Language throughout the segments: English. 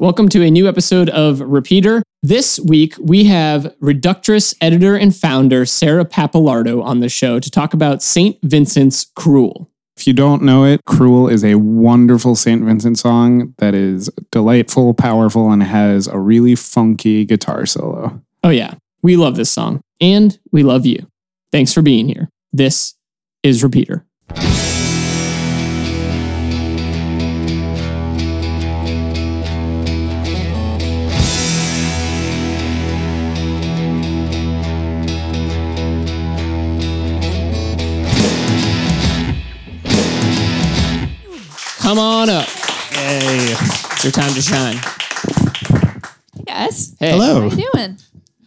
Welcome to a new episode of Repeater. This week, we have Reductress editor and founder Sarah Pappalardo on the show to talk about St. Vincent's Cruel. If you don't know it, Cruel is a wonderful St. Vincent song that is delightful, powerful, and has a really funky guitar solo. Oh, yeah, we love this song, and we love you. Thanks for being here. This is Repeater. Come on up. Hey. It's your time to shine. Yes. Hey. Hello. How you doing?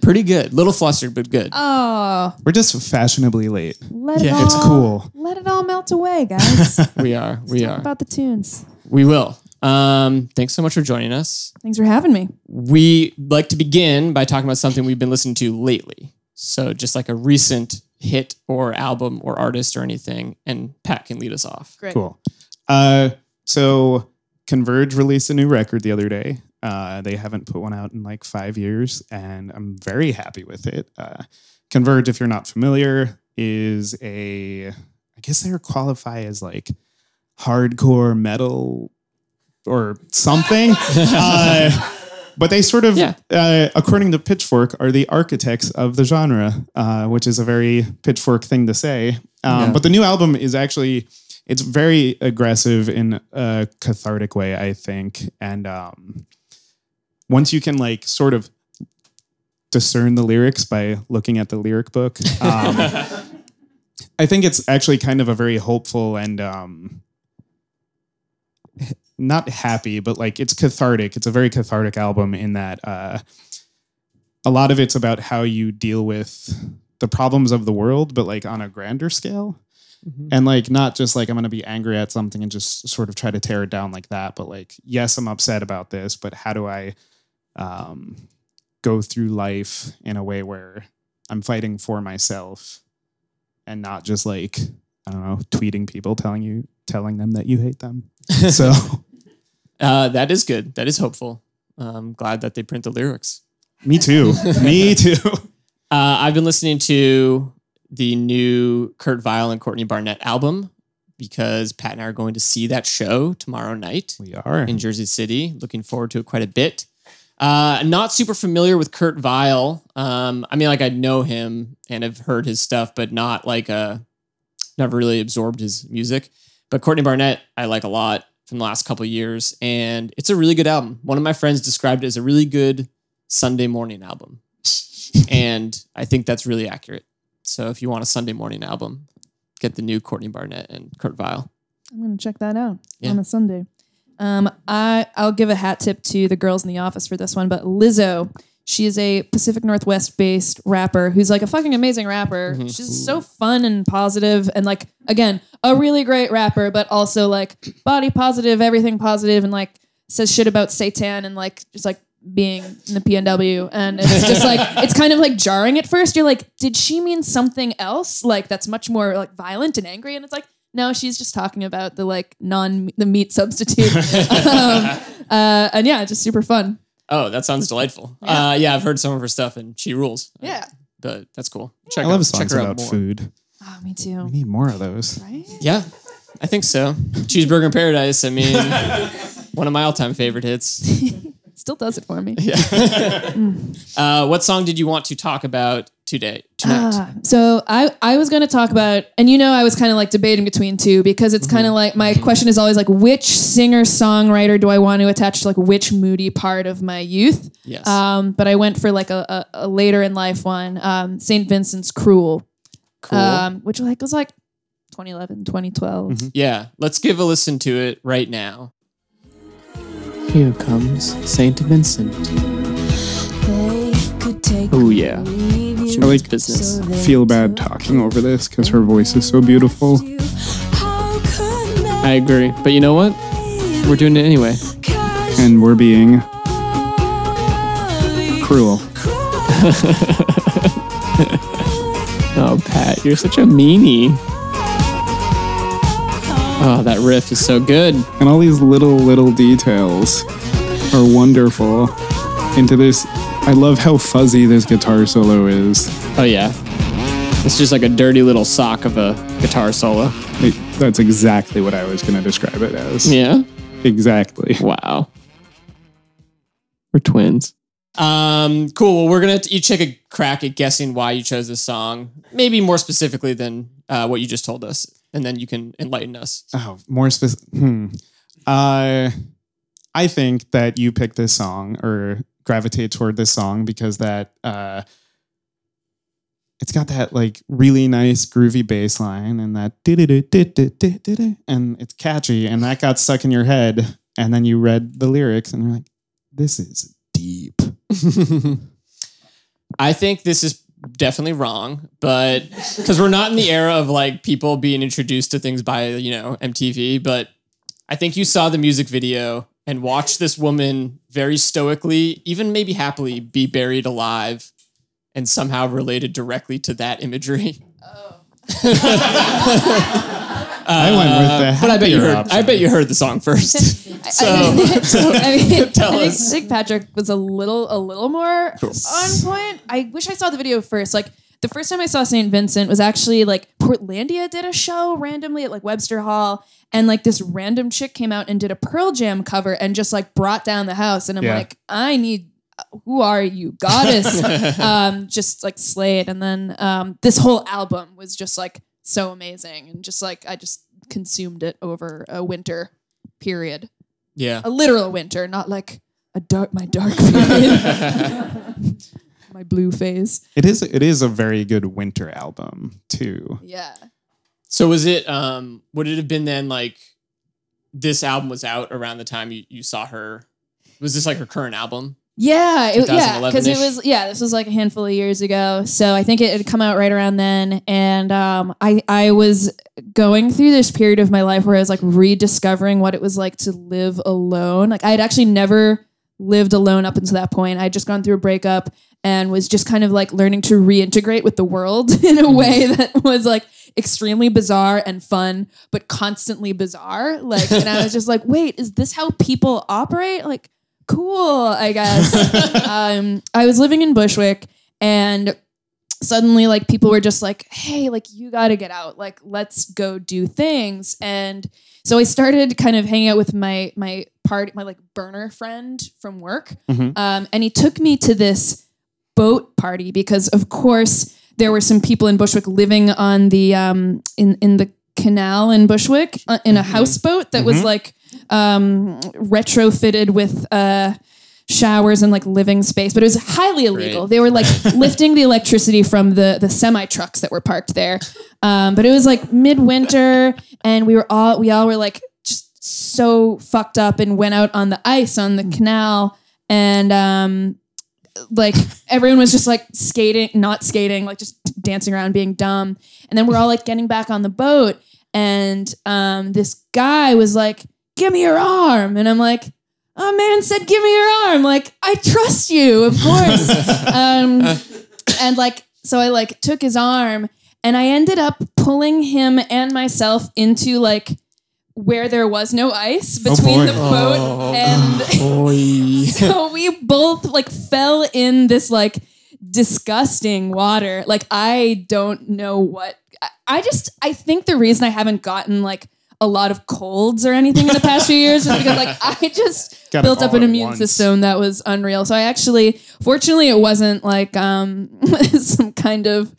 Pretty good. Little flustered, but good. Oh, We're just fashionably late. let Yeah, it all. it's cool. Let it all melt away, guys. we are. We Talk are. about the tunes. We will. Um, thanks so much for joining us. Thanks for having me. We like to begin by talking about something we've been listening to lately. So just like a recent hit or album or artist or anything, and Pat can lead us off. Great. Cool. Uh, so Converge released a new record the other day. Uh, they haven't put one out in like five years, and I'm very happy with it. Uh, Converge, if you're not familiar, is a I guess they qualify as like hardcore metal or something. uh, but they sort of, Yeah. uh, according to Pitchfork, are the architects of the genre, uh, which is a very Pitchfork thing to say. Um, Yeah. But the new album is actually it's very aggressive in a cathartic way, I think. And um, once you can like sort of discern the lyrics by looking at the lyric book, um, I think it's actually kind of a very hopeful and um, not happy, but like it's cathartic. It's a very cathartic album in that uh, a lot of it's about how you deal with the problems of the world, but like on a grander scale. And like not just like I'm gonna be angry at something and just sort of try to tear it down like that, but like yes, I'm upset about this, but how do I um, go through life in a way where I'm fighting for myself and not just like I don't know tweeting people telling you telling them that you hate them. So Uh, that is good. That is hopeful. I'm glad that they print the lyrics. me too, me too. Uh, I've been listening to the new Kurt Vile and Courtney Barnett album because Pat and I are going to see that show tomorrow night We are. in Jersey City. Looking forward to it quite a bit. Uh, not super familiar with Kurt Vile. Um, I mean, like I know him and have heard his stuff, but not like uh never really absorbed his music. But Courtney Barnett, I like a lot from the last couple of years, and it's a really good album. One of my friends described it as a really good Sunday morning album, and I think that's really accurate. So if you want a Sunday morning album, get the new Courtney Barnett and Kurt Vile. I'm gonna check that out Yeah. on a Sunday. Um, I I'll give a hat tip to the girls in the office for this one, but Lizzo. She is a Pacific Northwest based rapper who's like a fucking amazing rapper. Mm-hmm. She's so fun and positive and like again, a really great rapper, but also like body positive, everything positive, and like says shit about seitan and like just like being in the PNW. And it's just like it's kind of like jarring at first. You're like, did she mean something else? Like that's much more like violent and angry. And it's like, no, she's just talking about the like non the meat substitute. um, uh, and yeah, just super fun. Oh, that sounds delightful. Yeah. Uh, yeah, I've heard some of her stuff and she rules. Uh, Yeah. but that's cool. Check I love out, songs check her about out more. food. Oh, me too. We need more of those. Right? Yeah, I think so. Cheeseburger in Paradise. I mean, one of my all-time favorite hits. Still does it for me. Uh, what song did you want to talk about today? Tonight. Ah, so I, I was going to talk about, and you know, I was kind of like debating between two because it's kind of like my question is always like, which singer songwriter do I want to attach to like which moody part of my youth? yes. Um, but I went for like a, a, a later in life one, um, St. Vincent's Cruel, cool. um, which like was like 2011, 2012. yeah. Let's give a listen to it right now. Here comes Saint Vincent. Oh yeah, I like business. feel bad talking over this because her voice is so beautiful. I agree, but you know what? We're doing it anyway. And we're being cruel. Oh, Pat, you're such a meanie. Oh, that riff is so good. And all these little, little details. are wonderful. Into this, I love how fuzzy this guitar solo is. Oh yeah. It's just like a dirty little sock of a guitar solo. It, that's exactly what I was going to describe it as. Yeah. Exactly. Wow. We're twins. Um, cool. Well, we're gonna each take a crack at guessing why you chose this song. Maybe more specifically than uh, what you just told us, and then you can enlighten us. Oh, more specific. Hmm. Uh, I think that you picked this song or gravitate toward this song because that uh, it's got that like really nice groovy bass line and that and it's catchy and that got stuck in your head and then you read the lyrics and you're like, this is deep. I think this is definitely wrong, but because we're not in the era of like people being introduced to things by you know MTV, but I think you saw the music video and watched this woman very stoically, even maybe happily, be buried alive, and somehow related directly to that imagery. Oh. I went with the Uh, But I bet you happier heard. option. I bet you heard the song first. so I mean, Tell I think us. St. Patrick was a little, a little more on point. I wish I saw the video first. Like the first time I saw St. Vincent was actually like Portlandia did a show randomly at like Webster Hall, and like this random chick came out and did a Pearl Jam cover and just like brought down the house. And I'm Yeah. like, I need. Who are you, goddess? um, just like slayed, and then um, this whole album was just like so amazing, and just like I just consumed it over a winter period yeah, a literal winter, not like a dark my dark period. my blue phase. It is. It is a very good winter album too. Yeah. So was it um would it have been then like this album was out around the time you, you saw her? Was this like her current album? Yeah, it, yeah, because it was yeah. This was like a handful of years ago, so I think it had come out right around then, and um, I I was going through this period of my life where I was like rediscovering what it was like to live alone. Like I had actually never lived alone up until that point. I had just gone through a breakup and was just kind of like learning to reintegrate with the world in a way that was like extremely bizarre and fun, but constantly bizarre. Like, and I was just like, wait, is this how people operate? Like, cool, I guess. um, I was living in Bushwick and suddenly like people were just like, hey, like you got to get out. Like, let's go do things. And so I started kind of hanging out with my my part my like burner friend from work. Mhm. Um, and he took me to this boat party because of course there were some people in Bushwick living on the um in in the canal in Bushwick uh, in a houseboat that was like um retrofitted with uh showers and like living space but it was highly illegal Great. they were like lifting the electricity from the the semi trucks that were parked there um but it was like midwinter and we were all we all were like just so fucked up and went out on the ice on the canal and um like everyone was just like skating, not skating, like just dancing around, being dumb. And then we're all like getting back on the boat, and um, this guy was like, "Give me your arm," and I'm like, "A man said, give me your arm." Like, I trust you, of course. um, and like, so I like took his arm, and I ended up pulling him and myself into like where there was no ice between boy. the boat and so we both like fell in this like disgusting water. Like I don't know what I- I just I think the reason I haven't gotten like a lot of colds or anything in the past few years just because like I just Got built up an immune once. system that was unreal. So I actually fortunately it wasn't like um some kind of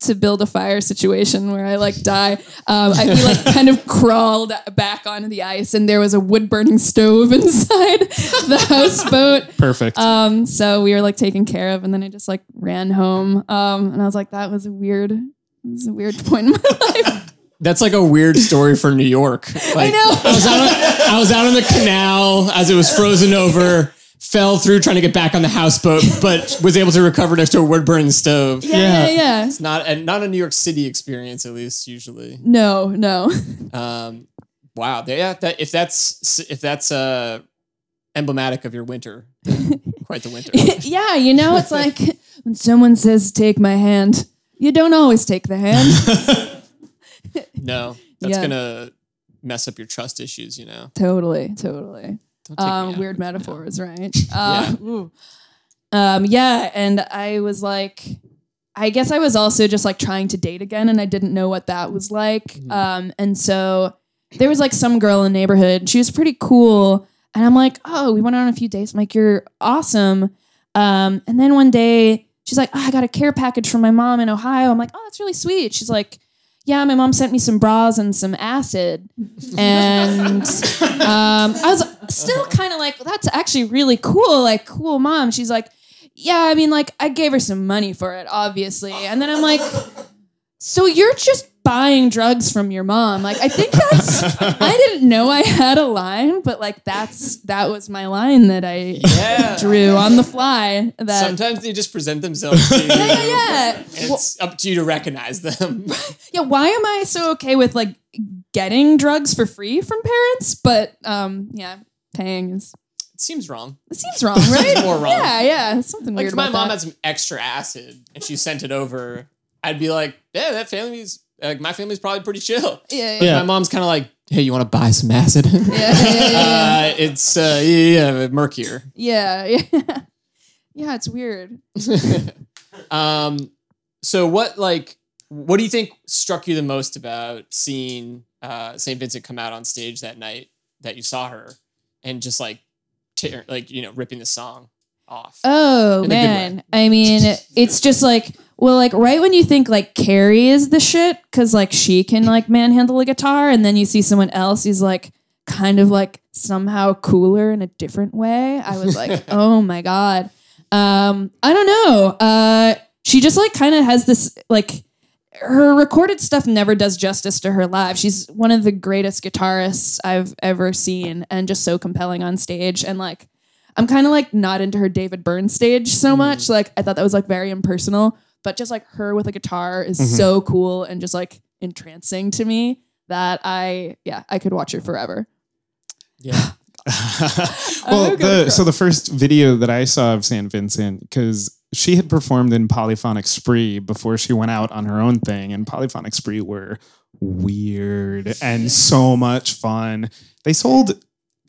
to build a fire situation where I like die. Um, I we like kind of crawled back onto the ice, and there was a wood burning stove inside the houseboat. Perfect. Um, so we were like taken care of, and then I just like ran home. Um, and I was like, that was a weird, it was a weird point in my life. That's like a weird story for New York. Like, I know. I was out. On, I was out on the canal as it was frozen over. Fell through trying to get back on the houseboat, but was able to recover next to a wood burning stove. Yeah, yeah, Yeah. yeah. It's not a, not a New York City experience, at least usually. No, no. Um, wow, yeah. That, if that's if that's uh, emblematic of your winter, quite the winter. yeah, you know, it's like when someone says, "Take my hand," you don't always take the hand. No, that's Yeah. gonna mess up your trust issues. You know. totally, totally. Don't take me Um, out. weird metaphors, right? Uh, ooh. Um, yeah, and I was like, I guess I was also just like trying to date again, and I didn't know what that was like. Mm-hmm. Um, and so there was like some girl in the neighborhood. She was pretty cool, and I'm like, oh, we went on a few dates. I'm like, you're awesome. Um, and then one day she's like, oh, I got a care package from my mom in Ohio. I'm like, oh, that's really sweet. She's like. Yeah, my mom sent me some bras and some acid, and um, I was still kind of like, that's actually really cool. Like, cool mom. She's like, yeah, I mean, like, I gave her some money for it, obviously. And then I'm like, so you're just buying drugs from your mom. Like, I think that's, I didn't know I had a line, but like, that's, that was my line that I Yeah. drew on the fly. That, Sometimes they just present themselves to you. yeah, yeah, yeah. and Well, It's up to you to recognize them. yeah, why am I so okay with like getting drugs for free from parents? But, um, yeah, paying is it seems wrong. It seems wrong, right? more wrong. Yeah, yeah. Something Like weird if my mom that. had some extra acid and she sent it over, I'd be like, yeah, that family's like my family's probably pretty chill. yeah, But yeah, My mom's kind of like, hey, you want to buy some acid? yeah, yeah, yeah, yeah. uh, it's uh, yeah, yeah, murkier. yeah, yeah. Yeah, it's weird. Um, so what like what do you think struck you the most about seeing uh, St. Vincent come out on stage that night that you saw her and just like tear, like you know ripping the song off? Oh man, I mean, it's just like well, like right when you think like Carrie is the shit because like she can like manhandle a guitar, and then you see someone else who's like kind of like somehow cooler in a different way. I was like, oh my god. Um, I don't know. Uh, she just like kind of has this like her recorded stuff never does justice to her live. She's one of the greatest guitarists I've ever seen and just so compelling on stage. And like, I'm kind of like not into her David Byrne stage so much. Like, I thought that was like very impersonal, but just like her with a guitar is so cool and just like entrancing to me that I, yeah, I could watch her forever. yeah, well, the, so the first video that I saw of St. Vincent, because she had performed in Polyphonic Spree before she went out on her own thing, and Polyphonic Spree were weird and so much fun. They sold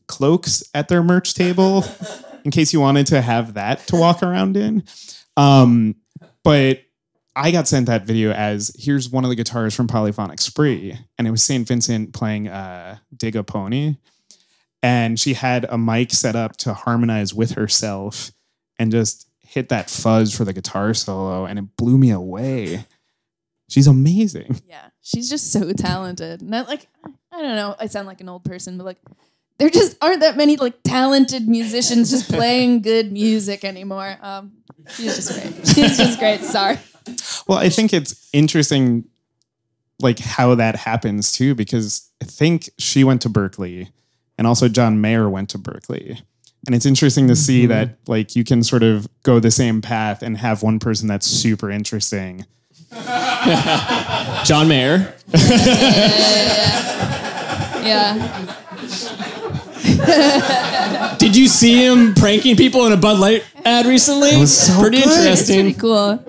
cloaks at their merch table in case you wanted to have that to walk around in. Um, but I got sent that video as here's one of the guitars from Polyphonic Spree, and it was St. Vincent playing uh, Dig a Pony and she had a mic set up to harmonize with herself and just hit that fuzz for the guitar solo and it blew me away she's amazing Yeah, she's just so talented. Like I don't know. I sound like an old person, but like there just aren't that many like talented musicians just playing good music anymore. Um, she's just great. She's just great. Sorry. well i think it's interesting like how that happens too because i think she went to Berklee and also john mayer went to Berklee and it's interesting to see mm-hmm. that like you can sort of go the same path and have one person that's super interesting John Mayer. Yeah. Yeah. Did you see him pranking people in a Bud Light ad recently? was so pretty good. It's interesting. pretty cool.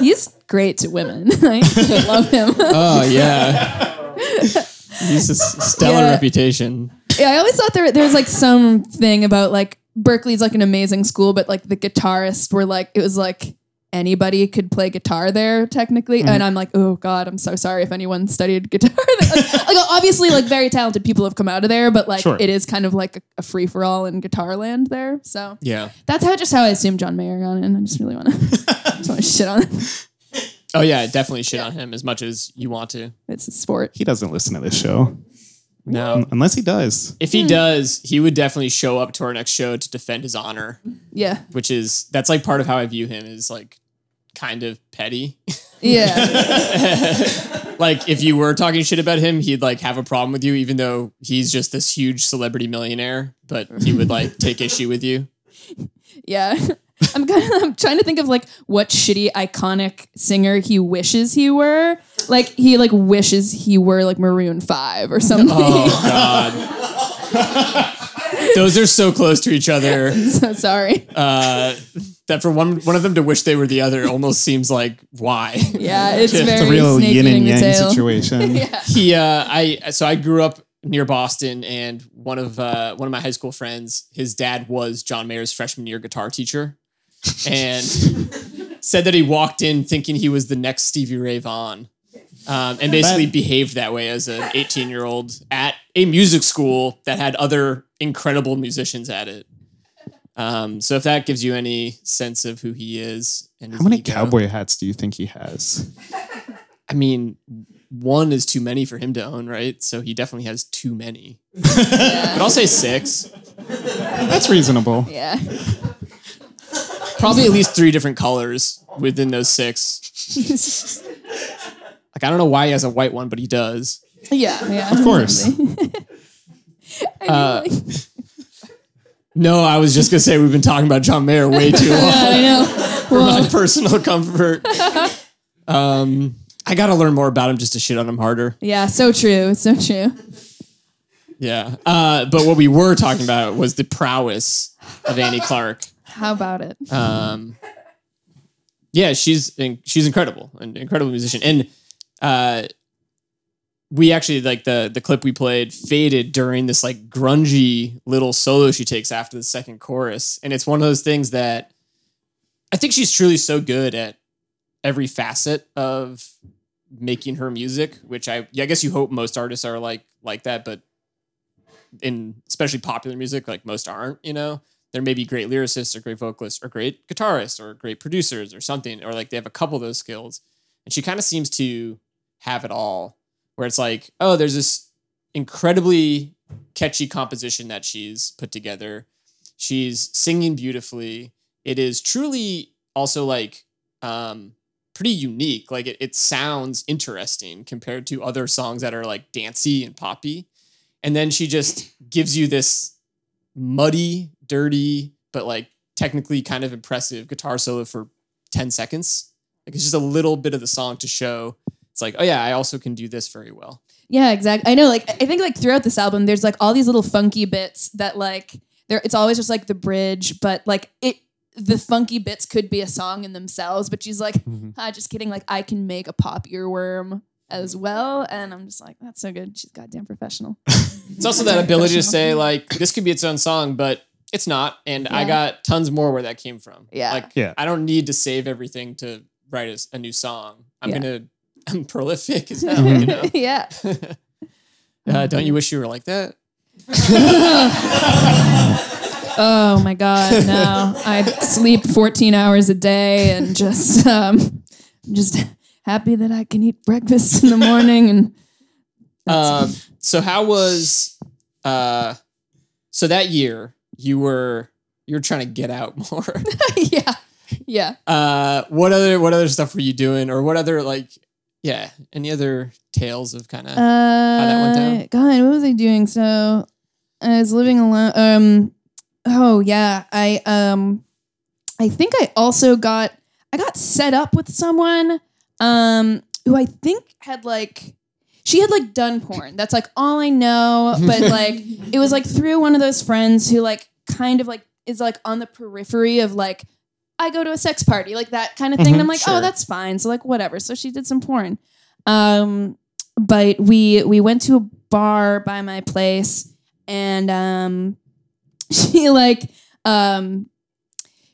He's great to women. I love him. Oh yeah, he's a s- stellar Yeah. reputation. Yeah, I always thought there there was like something about like Berklee's like an amazing school, but like the guitarists were like it was like anybody could play guitar there technically, mm-hmm. and I'm like, oh god, I'm so sorry if anyone studied guitar. there. like, like, obviously, like very talented people have come out of there, but like Sure. it is kind of like a, a free for all in guitar land there. So Yeah. that's how just how I assume John Mayer got in. I just really want to want to shit on him. Oh yeah, definitely shit on him as much as you want to. It's a sport. he doesn't listen to this show No. unless he does If he hmm. does, he would definitely show up to our next show to defend his honor, Yeah, which is that's like part of how I view him is like kind of petty. yeah, like if you were talking shit about him, he'd like have a problem with you, even though he's just this huge celebrity millionaire. But he would like take issue with you. yeah. I'm kind of I'm trying to think of like what shitty iconic singer he wishes he were. Like he like wishes he were like Maroon Five or something. Oh God. Those are so close to each other so sorry. uh, that for one one of them to wish they were the other almost seems like why. Yeah, it's It's a very it's a real yin and yang tail. situation he uh I so I grew up near Boston, and one of uh, one of my high school friends, his dad was John Mayer's freshman year guitar teacher, and said that he walked in thinking he was the next Stevie Ray Vaughan. Um, and basically behaved that way as an 18 year old at a music school that had other incredible musicians at it. Um, so if that gives you any sense of who he is and How many ego- cowboy hats do you think he has? I mean, one is too many for him to own, right? So he definitely has too many. But I'll say six. That's reasonable. Yeah. Probably at least three different colors within those six. Like I don't know why he has a white one, but he does. Yeah. Yeah. Of course. Uh, no, I was just gonna say we've been talking about John Mayer way too long I know. for my personal comfort. Um, I gotta learn more about him just to shit on him harder. Yeah. So true. So true. Yeah. Uh, but what we were talking about was the prowess of Annie Clark. How about it? Um, yeah, she's in, she's incredible, an incredible musician, and uh, we actually like the the clip we played faded during this like grungy little solo she takes after the second chorus, and it's one of those things that I think she's truly so good at every facet of making her music, which I yeah, I guess you hope most artists are like like that, but in especially popular music, like most aren't, you know there may be great lyricists or great vocalists or great guitarists or great producers or something, or like they have a couple of those skills. And she kind of seems to have it all, where it's like, oh, there's this incredibly catchy composition that she's put together. She's singing beautifully. It is truly also like um, pretty unique. Like it, it sounds interesting compared to other songs that are like dancey and poppy. And then she just gives you this muddy, dirty, but like technically kind of impressive guitar solo for 10 seconds. Like it's just a little bit of the song to show it's like, oh yeah, I also can do this very well. Yeah, exactly. I know. Like, I think like throughout this album, there's like all these little funky bits that like there. It's always just like the bridge, but like it. The funky bits could be a song in themselves, but she's like, ah, just kidding. Like, I can make a pop earworm as well, and I'm just like, that's so good. She's goddamn professional. It's also that ability to say like this could be its own song, but it's not. And I got tons more where that came from. Yeah. Like Yeah. I don't need to save everything to write a new song. I'm Yeah. gonna I'm prolific as hell, you know. yeah. Uh, don't you wish you were like that? Oh my god, no! I sleep 14 hours a day and just um, I'm just happy that I can eat breakfast in the morning and Um, so how was uh so that year you were you were trying to get out more. yeah, yeah. uh what other what other stuff were you doing or what other like yeah, any other tales of kind of Uh, that went down? God, what was I doing? So I was living alone. Um, oh yeah, I um, I think I also got I got set up with someone um who I think had like she had like done porn. That's like all I know. But like it was like through one of those friends who like kind of like is like on the periphery of like I go to a sex party, like that kind of thing. and I'm like, sure. oh, that's fine. So like whatever. So she did some porn. Um, but we we went to a bar by my place and um she like um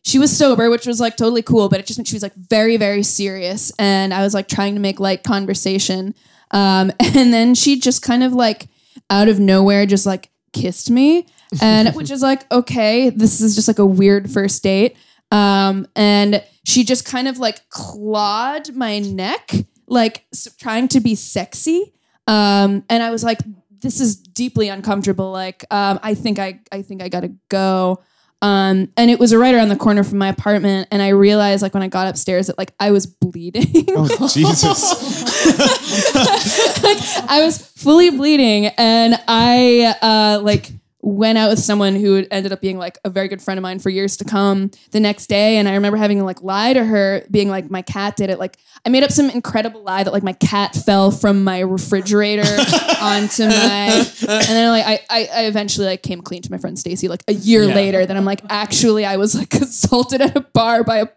she was sober, which was like totally cool, but it just meant she was like very, very serious. And I was like trying to make light conversation. Um, and then she just kind of like out of nowhere just like kissed me. And which is like, okay, this is just like a weird first date. Um, and she just kind of like clawed my neck, like s- trying to be sexy. Um, and I was like, this is deeply uncomfortable. Like, um, I think I, I think I gotta go. Um, and it was right around the corner from my apartment. And I realized, like, when I got upstairs, that like I was bleeding. Oh Jesus! like I was fully bleeding, and I uh, like went out with someone who ended up being like a very good friend of mine for years to come the next day and i remember having to like lie to her being like my cat did it. Like i made up some incredible lie that like my cat fell from my refrigerator onto my and then like I, I i eventually like came clean to my friend stacy like a year Yeah. later that i'm like actually i was like assaulted at a bar by a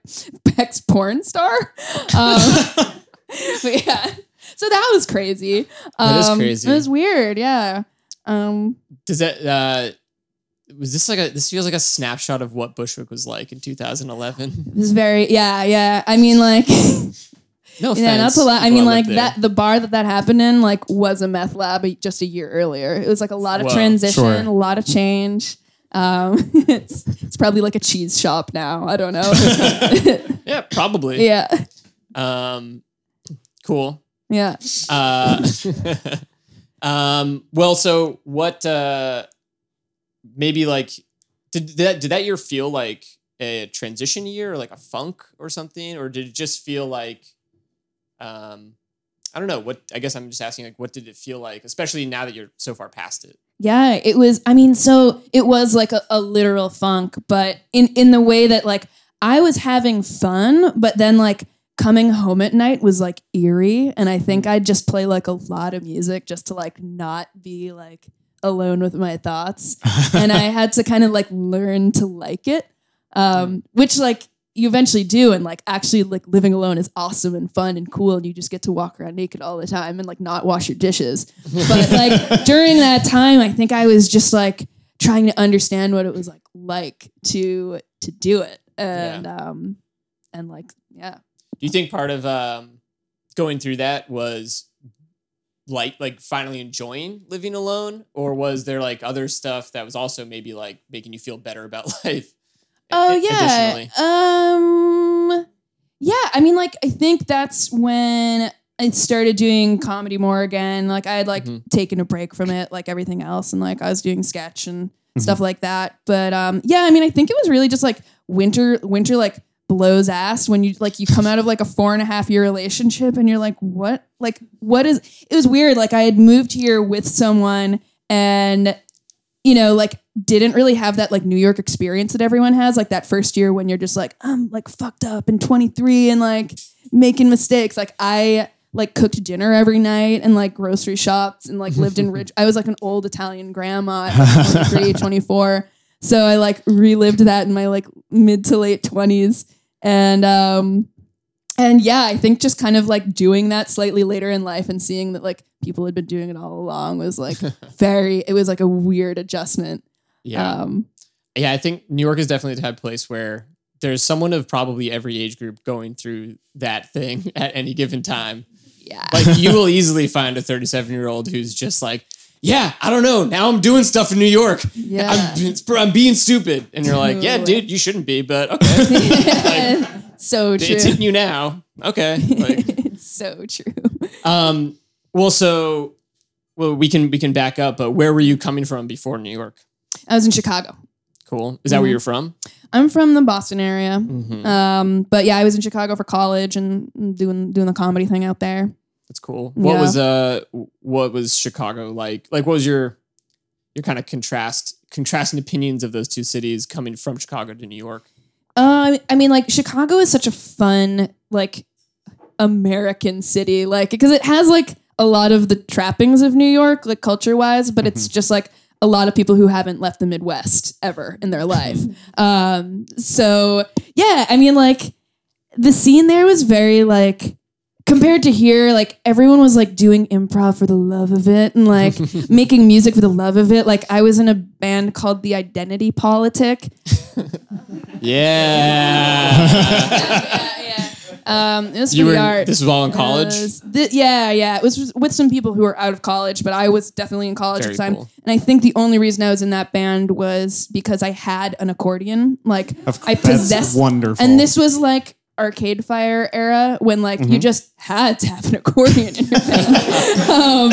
ex porn star. Um, but yeah. So that was crazy. That is Um, crazy. it was weird yeah Um, Does that uh was this like a this feels like a snapshot of what Bushwick was like in 2011? it was very yeah yeah. I mean like No offense. yeah, not to lie. I mean like that the bar that that happened in like was a meth lab just a year earlier. It was like a lot of Whoa. transition, Sure. a lot of change. Um, it's it's probably like a cheese shop now. I don't know. Yeah, probably. yeah, Um cool. yeah. Uh um well so what uh maybe like did that did that year feel like a transition year or like a funk or something or did it just feel like um I don't know what I guess I'm just asking like what did it feel like especially now that you're so far past it Yeah, it was. I mean, so it was like a, a literal funk, but in in the way that like I was having fun, but then like coming home at night was like eerie, and I think I'd just play like a lot of music just to like not be like alone with my thoughts, and I had to kind of like learn to like it, um, which like you eventually do, and like actually like living alone is awesome and fun and cool, and you just get to walk around naked all the time and like not wash your dishes. But like during that time, I think I was just like trying to understand what it was like like to to do it, and um, and like yeah, Do you think part of um, going through that was like like finally enjoying living alone, or was there like other stuff that was also maybe like making you feel better about life? Oh a- yeah. Um yeah, I mean like I think that's when I started doing comedy more again. Like I had like Mhm. taken a break from it like everything else and like I was doing sketch and stuff like that. But um yeah, I mean I think it was really just like winter winter like blows ass when you like you come out of like a four and a half year relationship and you're like what? Like what is it was weird. Like i had moved here with someone and you know like didn't really have that like new york experience that everyone has like that first year when you're just like i'm like fucked up and 23 and like making mistakes. Like i like cooked dinner every night and like grocery shops and like lived in rich i was like an old italian grandma at like 23 24 so i like relived that in my like mid to late 20s and um and yeah i think just kind of like doing that slightly later in life and seeing that like people had been doing it all along was like very it was like a weird adjustment yeah, um yeah. I think New York is definitely the type of place where there's someone of probably every age group going through that thing at any given time. yeah Like you will easily find a 37 year old who's just like, yeah, I don't know. Now I'm doing stuff in New York. Yeah. I'm, I'm being stupid. And you're like, yeah, dude, you shouldn't be, but okay. Like, so true it's hitting you now. Okay. Like, it's so true um, well, so, well, we can, we can back up, but where were you coming from before New York? i was in chicago Cool. Is that where Mhm. you're from? i'm from the boston area Mm-hmm. um but yeah i was in chicago for college and doing doing the comedy thing out there That's cool. What Yeah. was uh what was Chicago like? Like what was your your kind of contrast contrasting opinions of those two cities coming from Chicago to New York? Uh, I mean, like Chicago is such a fun, like American city, like because it has like a lot of the trappings of New York, like culture wise, but it's just like a lot of people who haven't left the Midwest ever in their life. um, so yeah, I mean, like the scene there was very like compared to here, like everyone was like doing improv for the love of it and like making music for the love of it. Like I was in a band called The Identity Politic. Yeah. yeah. Um, it was you pretty were art. this was all in college? Uh, th- yeah, yeah. It was with some people who were out of college, but I was definitely in college Very at the time. cool. And I think the only reason I was in that band was because I had an accordion. Like Of- I that's possessed wonderful. And this was like Arcade Fire era when like Mm-hmm. you just had to have an accordion in your band. um,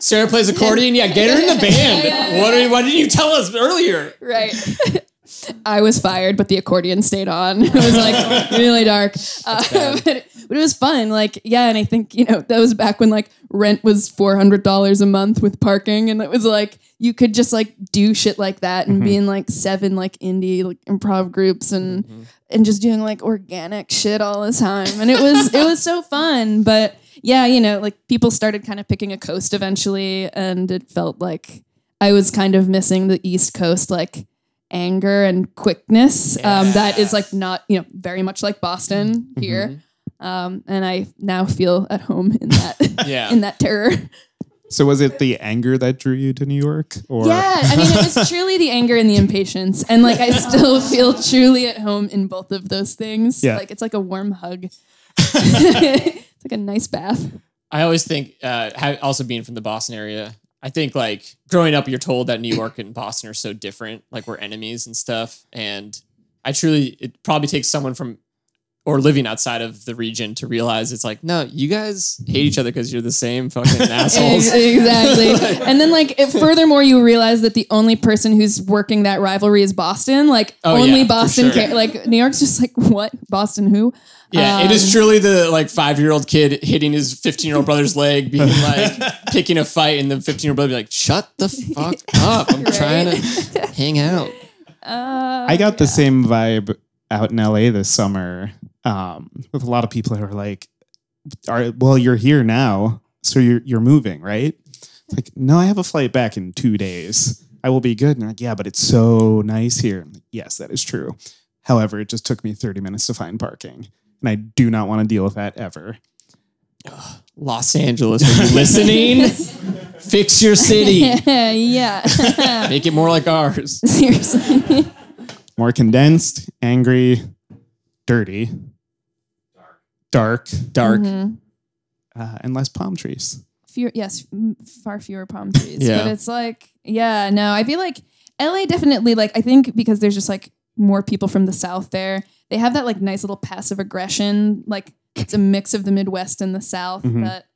Sarah plays accordion. Yeah, get her in the band. What are, why didn't you tell us earlier? right. I was fired, but the accordion stayed on. It was like really dark, uh, but, it, but it was fun. Like, yeah, and I think you know that was back when like rent was four hundred dollars a month with parking, and it was like you could just like do shit like that and be in like seven like indie like improv groups and and just doing like organic shit all the time, and it was it was so fun. But yeah, you know, like people started kind of picking a coast eventually, and it felt like I was kind of missing the East Coast like anger and quickness um, that is like not you know very much like Boston here, um, and I now feel at home in that Yeah. in that terror. So was it the anger that drew you to New York, or Yeah, I mean, it was truly the anger and the impatience, and like I still feel truly at home in both of those things. Yeah. like it's like a warm hug. it's like a nice bath. I always think, uh, also being from the Boston area, I think like growing up, you're told that New York and Boston are so different, like we're enemies and stuff. And I truly, it probably takes someone from or living outside of the region to realize it's like, no, you guys hate each other because you're the same fucking assholes. Ex- exactly. and then like if, furthermore, you realize that the only person who's working that rivalry is Boston. Like Oh, only yeah, Boston. sure. Ca- like New York's just like what Boston who? Yeah, it Um, is truly the like five year old kid hitting his 15 year old brother's leg, being like picking a fight, and the 15 year old brother be like, shut the fuck up. I'm Right. trying to hang out. Uh, I got the same vibe out in LA this summer um, with a lot of people who are like, "Are well, you're here now, so you're you're moving, right?" It's like, no, I have a flight back in two days. I will be good. And like, yeah, but it's so nice here. I'm like, yes, that is true. However, it just took me 30 minutes to find parking, and I do not want to deal with that ever. Los Angeles, are you listening? Fix your city. yeah. Make it more like ours. Seriously. More condensed, angry, dirty, dark, Dark. Mm-hmm. uh, and less palm trees. Few, yes, m- far fewer palm trees. Yeah. But it's like, yeah, no, I feel like LA definitely, like, I think because there's just like more people from the South there, they have that like nice little passive aggression. Like, it's a mix of the Midwest and the South Mhm. that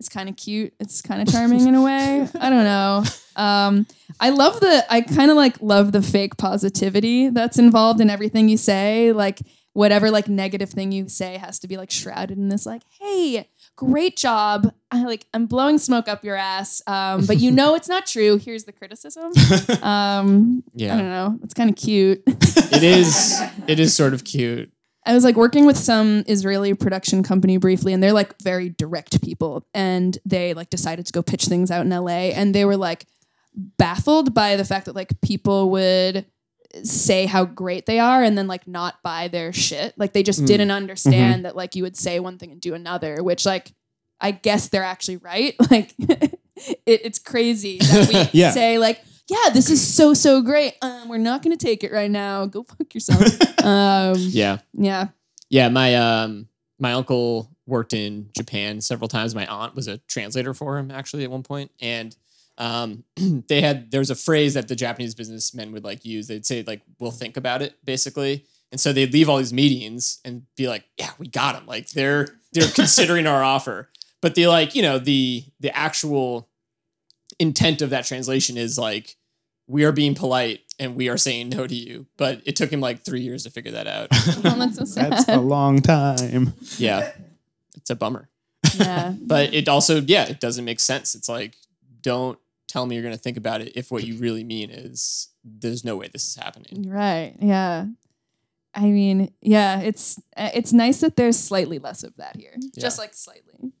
is kind of cute. It's kind of charming in a way. I don't know. Um, I love the, I kind of like love the fake positivity that's involved in everything you say. Like, whatever like negative thing you say has to be like shrouded in this like hey great job i like i'm blowing smoke up your ass um, but you know it's not true here's the criticism um, yeah, i don't know it's kind of cute It is it is sort of cute. I was like working with some israeli production company briefly and they're like very direct people and they like decided to go pitch things out in la and they were like baffled by the fact that like people would say how great they are and then like not buy their shit. Like they just Mm. didn't understand that like you would say one thing and do another, which like I guess they're actually right. Like it, it's crazy that we Yeah. say like, yeah, this is so so great. Um, we're not gonna take it right now. Go fuck yourself. um, Yeah. yeah. Yeah. My um my uncle worked in Japan several times. My aunt was a translator for him actually at one. And um they had there was a phrase that the Japanese businessmen would like use. They'd say like we'll think about it, basically. And so they'd leave all these meetings and be like, Yeah, we got them. Like they're they're considering our offer. But the like, you know, the the actual intent of that translation is like we are being polite and we are saying no to you. But it took him like three years to figure that out. Oh, that's so sad. That's a long time. yeah. It's a bummer. yeah. But it also, yeah, it doesn't make sense. It's like, don't tell me you're going to think about it if what you really mean is there's no way this is happening. Right. Yeah. I mean, yeah, it's uh, it's nice that there's slightly less of that here. Just like slightly.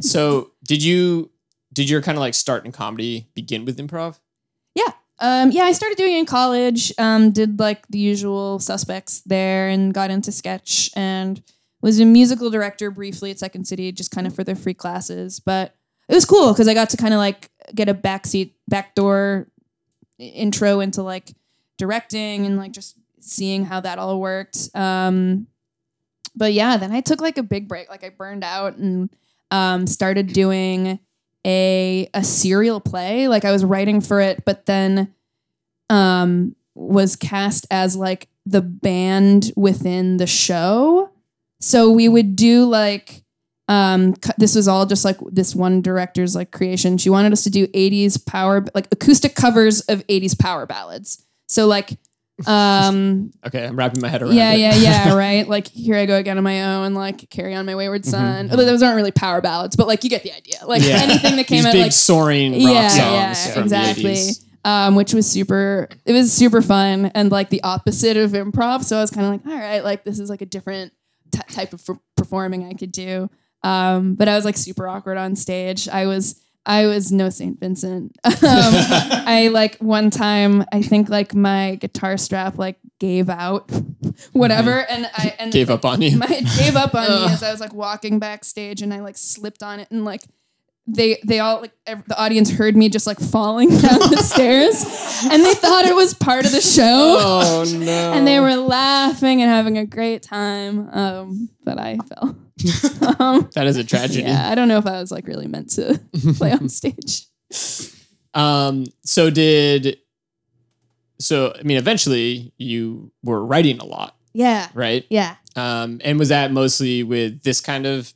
So, did you, did your kind of like start in comedy begin with improv? Yeah. Um, yeah, I started doing it in college, um, did like the usual suspects there and got into sketch and was a musical director briefly at Second City, just kind of for their free classes. But it was cool because I got to kind of like get a backseat, backdoor intro into like directing and like just seeing how that all worked. Um, but yeah, then I took like a big break. Like I burned out and um, started doing a a serial play. Like I was writing for it, but then um was cast as like the band within the show. So we would do like um this was all just like this one director's like creation. She wanted us to do 80s power like acoustic covers of 80s power ballads. So like um Okay, I'm wrapping my head around yeah, it. yeah, yeah, right. Like here I go again on my own, like carry on my wayward son. Although those aren't really power ballads, but like you get the idea. Like Yeah. anything that came These out big like soaring rock yeah, songs yeah, from exactly. the 80s. Um, which was super. It was super fun and like the opposite of improv. So I was kind of like, all right, like this is like a different t- type of f- performing I could do. Um, but I was like super awkward on stage. I was. I was no Saint Vincent. Um, I like one time. I think like my guitar strap like gave out, whatever, and I and Gave up on you. my, it gave up on me as I was like walking backstage and I like slipped on it and like they they all like ev- the audience heard me just like falling down the stairs, and they thought it was part of the show. Oh no! And they were laughing and having a great time, um, but I fell. um, That is a tragedy. yeah, I don't know if I was like really meant to play on stage. Um. So did. So I mean, eventually you were writing a lot, Yeah, right? yeah. Um. And was that mostly with this kind of,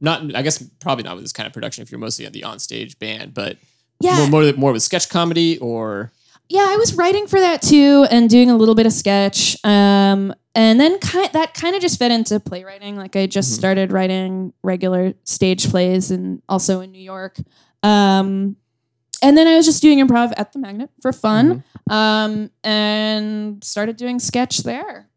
not I guess probably not with this kind of production if you're mostly on the onstage band, but Yeah, more, more more with sketch comedy or yeah, I was writing for that too and doing a little bit of sketch. Um, and then kind that kind of just fed into playwriting. Like I just Mhm. started writing regular stage plays and also in New York. Um, and then I was just doing improv at the Magnet for fun. Um, and started doing sketch there.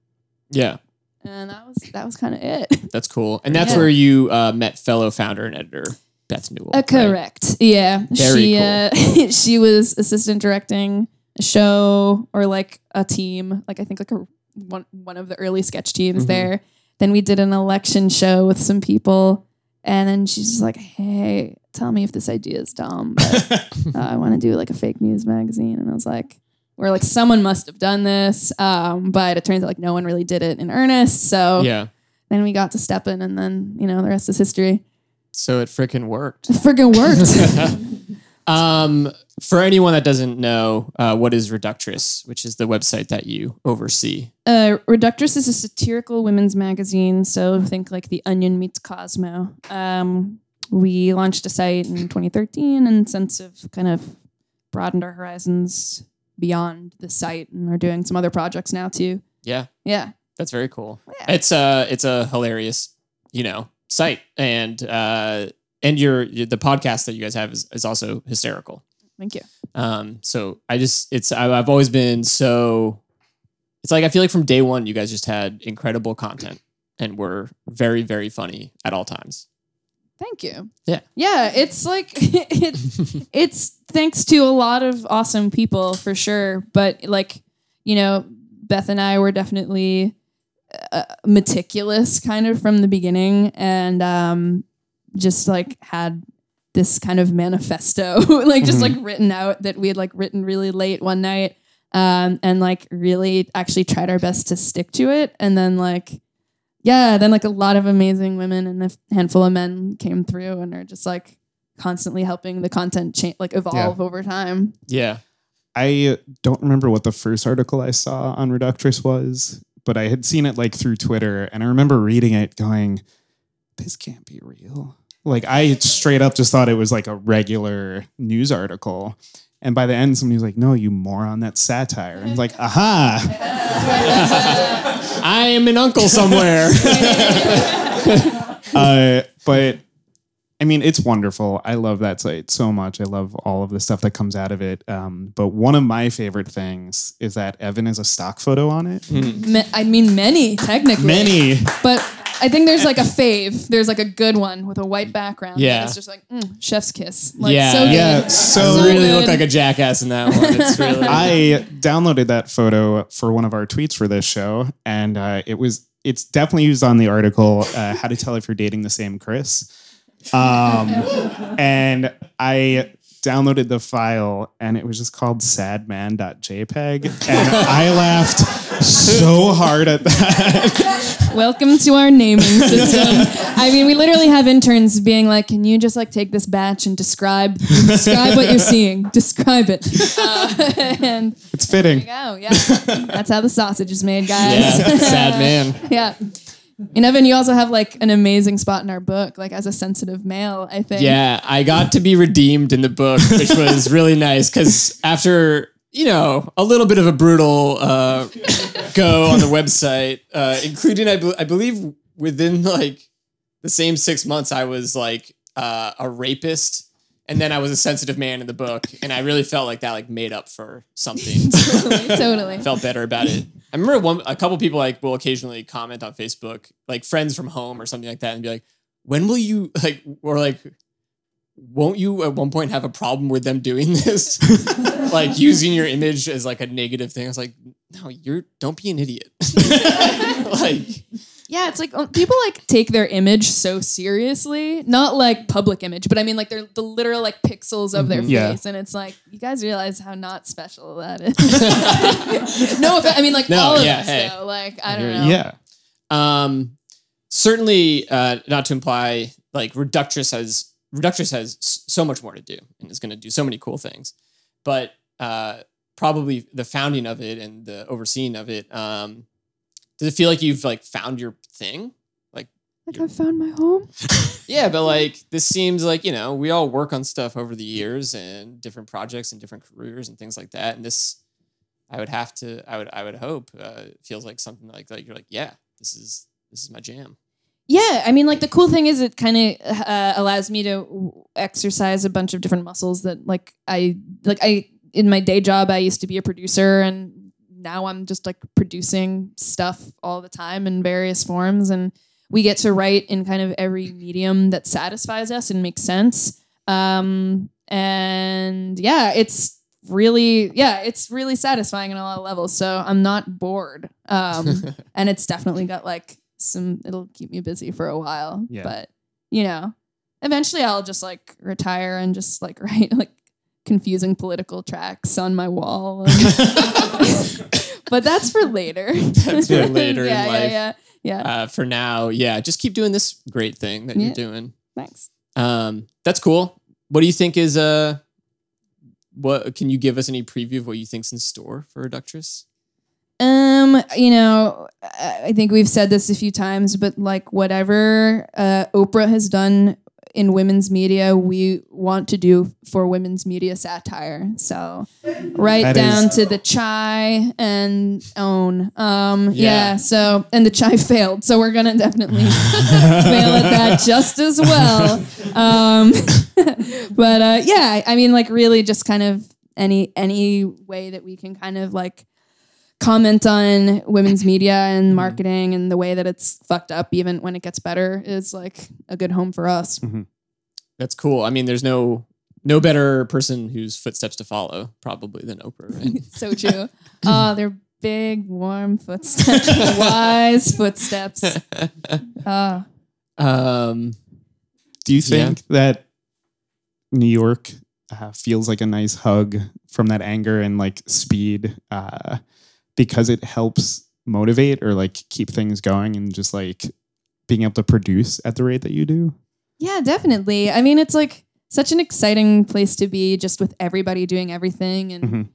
yeah, And that was that was kind of it. that's cool. And that's Yeah. where you uh, met fellow founder and editor Beth Newell. Uh, right? correct. Yeah. Very she cool. uh, she was assistant directing a show or like a team, like I think like a one one of the early sketch teams Mhm. there. Then we did an election show with some people, and then she's just like, "Hey, tell me if this idea is dumb, but I want to do like a fake news magazine." And I was like. We're like someone must have done this, um, but it turns out like no one really did it in earnest. So Yeah. then we got to step in, and then you know the rest is history. So it freaking worked. It friggin' worked. Um, for anyone that doesn't know, uh, what is Reductress, which is the website that you oversee? Uh, Reductress is a satirical women's magazine, so think like The Onion meets Cosmo. Um, we launched a site in 2013 and since have kind of broadened our horizons beyond the site and are doing some other projects now too. Yeah, Yeah. that's very cool. Yeah. It's a it's a hilarious, you know, site, and uh, and your, the podcast that you guys have is, is also hysterical. Thank you. Um, so I just it's I, I've always been so. It's like I feel like from day one you guys just had incredible content and were very very funny at all times. Thank you. Yeah. Yeah. It's like, it's, it's thanks to a lot of awesome people for sure. But like, you know, Beth and I were definitely uh, meticulous kind of from the beginning and um, just like had this kind of manifesto, like just like written out that we had like written really late one night um, and like really actually tried our best to stick to it. And then like, yeah, then like a lot of amazing women and a handful of men came through and are just like constantly helping the content change, like evolve over time. Yeah. I don't remember what the first article I saw on Reductress was, but I had seen it like through Twitter, and I remember reading it going, "This can't be real." Like I straight up just thought it was like a regular news article. And by the end, somebody's like, "No, you moron, that's satire." And I'm like, "Aha!" I am an uncle somewhere. uh, but I mean, it's wonderful. I love that site so much. I love all of the stuff that comes out of it. Um, but one of my favorite things is that Evan is a stock photo on it. Ma- I mean, many technically, Many. but I think there's like a fave. There's like a good one with a white background. Yeah. it's just like mm, chef's kiss. Like, Yeah. so good. Yeah, so So really good. look like a jackass in that one. It's really I downloaded that photo for one of our tweets for this show, and uh, it was it's definitely used on the article uh, "How to Tell If You're Dating the Same Chris," um, and I downloaded the file, and it was just called sadman.jpg, and I laughed so hard at that. Welcome to our naming system. I mean, we literally have interns being like, "Can you just like take this batch and describe describe what you're seeing? Describe it." Uh, and It's fitting. go, yeah. That's how the sausage is made, guys. yeah, sad man. yeah. And Evan, you also have like an amazing spot in our book, like as a sensitive male, I think. Yeah, I got to be redeemed in the book, which was really nice because after you know a little bit of a brutal uh, go on the website, uh, including I, be- I believe within like the same six months, I was like uh, a rapist. And then I was a sensitive man in the book, and I really felt like that like made up for something. totally, totally. felt better about it. I remember one a couple people like will occasionally comment on Facebook, like friends from home or something like that, and be like, "When will you like?" Or like, "Won't you at one point have a problem with them doing this, like using your image as like a negative thing?" I was like, "No, you're don't be an idiot." like, Yeah, it's like uh, people like take their image so seriously. Not like public image, but I mean like they're the literal like pixels of their Mhm. Yeah. face, and it's like you guys realize how not special that is. no, offense, I mean like No, all of yeah, us hey. though. Like I don't know. Yeah. Um, certainly, uh, not to imply like Reductress has Reductress has so much more to do and is going to do so many cool things, but uh, probably the founding of it and the overseeing of it. Um, does it feel like you've like found your thing? Like I found my home. Yeah, but like this seems like you know we all work on stuff over the years and different projects and different careers and things like that. And this, I would have to, I would, I would hope uh, feels like something like like you're like, yeah, this is this is my jam. Yeah, I mean, like the cool thing is it kind of uh, allows me to exercise a bunch of different muscles that, like, I like I in my day job I used to be a producer, and now I'm just like producing stuff all the time in various forms, and we get to write in kind of every medium that satisfies us and makes sense. Um, and yeah, it's really yeah, it's really satisfying on a lot of levels. So I'm not bored. Um, and it's definitely got like some it'll keep me busy for a while Yeah. but you know eventually i'll just like retire and just like write like confusing political tracks on my wall but that's for later That's for later in yeah, life. yeah yeah yeah uh, for now, yeah, just keep doing this great thing that Yeah. you're doing. thanks Um, that's cool. What do you think is uh what can you give us any preview of what you think's in store for Reductress? Um, you know, I think we've said this a few times, but like whatever uh, Oprah has done in women's media, we want to do for women's media satire. So right That down is- to the chai and own. Um, yeah. Yeah. So and the chai failed, so we're gonna definitely fail at that just as well. Um, but uh, yeah, I mean, like really, just kind of any any way that we can kind of like comment on women's media and marketing and the way that it's fucked up even when it gets better is like a good home for us. That's cool. I mean, there's no no better person whose footsteps to follow probably than Oprah, right? so true. Oh, they're big, warm footsteps, wise footsteps. Uh, um, Do you Yeah. think that New York uh, feels like a nice hug from that anger and like speed uh, because it helps motivate or like keep things going and just like being able to produce at the rate that you do? yeah, definitely. I mean, it's like such an exciting place to be just with everybody doing everything and Mhm.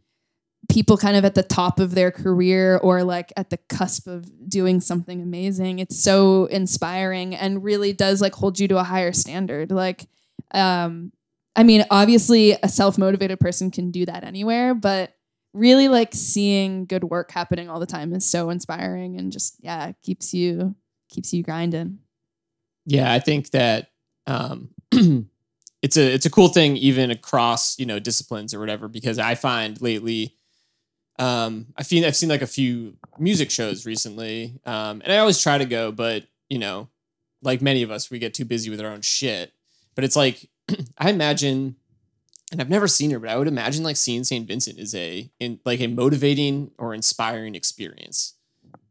people kind of at the top of their career or like at the cusp of doing something amazing. It's so inspiring and really does like hold you to a higher standard. Like, um, I mean, obviously a self-motivated person can do that anywhere, but really like seeing good work happening all the time is so inspiring and just yeah, keeps you keeps you grinding. yeah, I think that um, it's a it's a cool thing even across you know disciplines or whatever because I find lately um, I feel I've seen like a few music shows recently um, and I always try to go but you know like many of us we get too busy with our own shit but it's like I imagine and I've never seen her but I would imagine like seeing St. Vincent is a in like a motivating or inspiring experience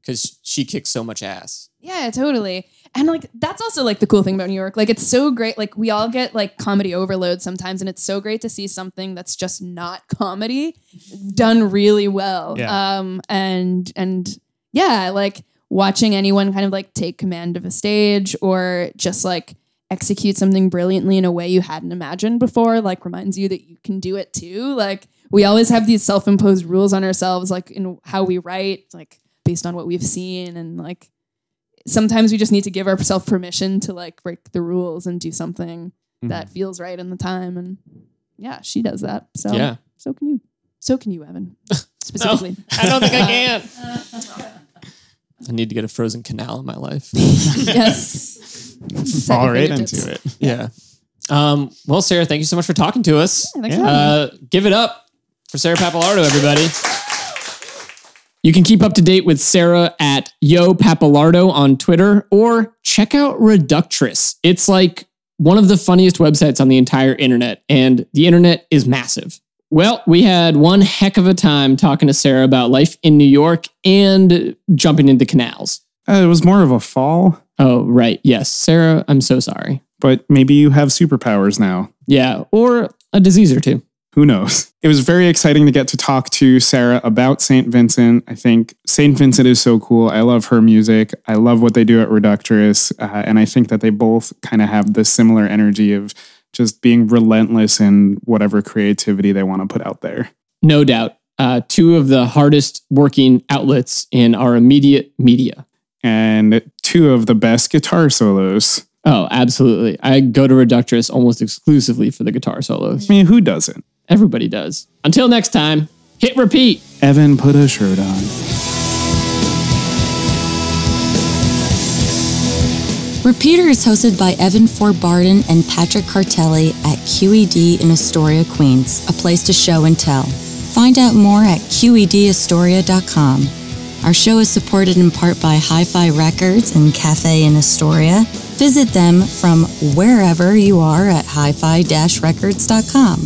because she kicks so much ass Yeah, totally. And like that's also like the cool thing about New York. Like it's so great. Like we all get like comedy overload sometimes, and it's so great to see something that's just not comedy done really well. Yeah. Um and and yeah, like watching anyone kind of like take command of a stage or just like execute something brilliantly in a way you hadn't imagined before, like reminds you that you can do it too. Like we always have these self-imposed rules on ourselves, like in how we write, like based on what we've seen and like sometimes we just need to give ourselves permission to like break the rules and do something Mhm. that feels right in the time and yeah she does that so yeah so can you so can you evan specifically I don't think I can. I need to get a frozen canal in my life. yes Fall right fingertips. into it. Yeah. Um, well, Sarah, thank you so much for talking to us. Yeah, thanks for having. Uh, give it up for Sarah Pappalardo, everybody. You can keep up to date with Sarah at Yo Pappalardo on Twitter or check out Reductress. It's like one of the funniest websites on the entire internet, and the internet is massive. Well, we had one heck of a time talking to Sarah about life in New York and jumping into canals. Uh, it was more of a fall, Oh, right. Yes. Sarah, I'm so sorry. but maybe you have superpowers now. Yeah. Or a disease or two. Who knows? It was very exciting to get to talk to Sarah about St. Vincent. I think St. Vincent is so cool. I love her music. I love what they do at Reductress. Uh, and I think that they both kind of have this similar energy of just being relentless in whatever creativity they want to put out there. No doubt. Uh, two of the hardest working outlets in our immediate media. And two of the best guitar solos. Oh, absolutely. I go to Reductress almost exclusively for the guitar solos. I mean, who doesn't? Everybody does. Until next time, hit repeat. Evan put a shirt on. Repeater is hosted by Evan Ford Barden and Patrick Cartelli at QED in Astoria, Queens, a place to show and tell. Find out more at QEDAstoria.com. Our show is supported in part by Hi Fi Records and Cafe in Astoria. Visit them from wherever you are at hi fi records.com.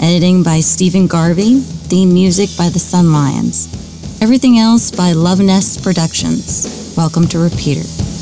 Editing by Stephen Garvey. Theme music by the Sun Lions. Everything else by Love Nest Productions. Welcome to Repeater.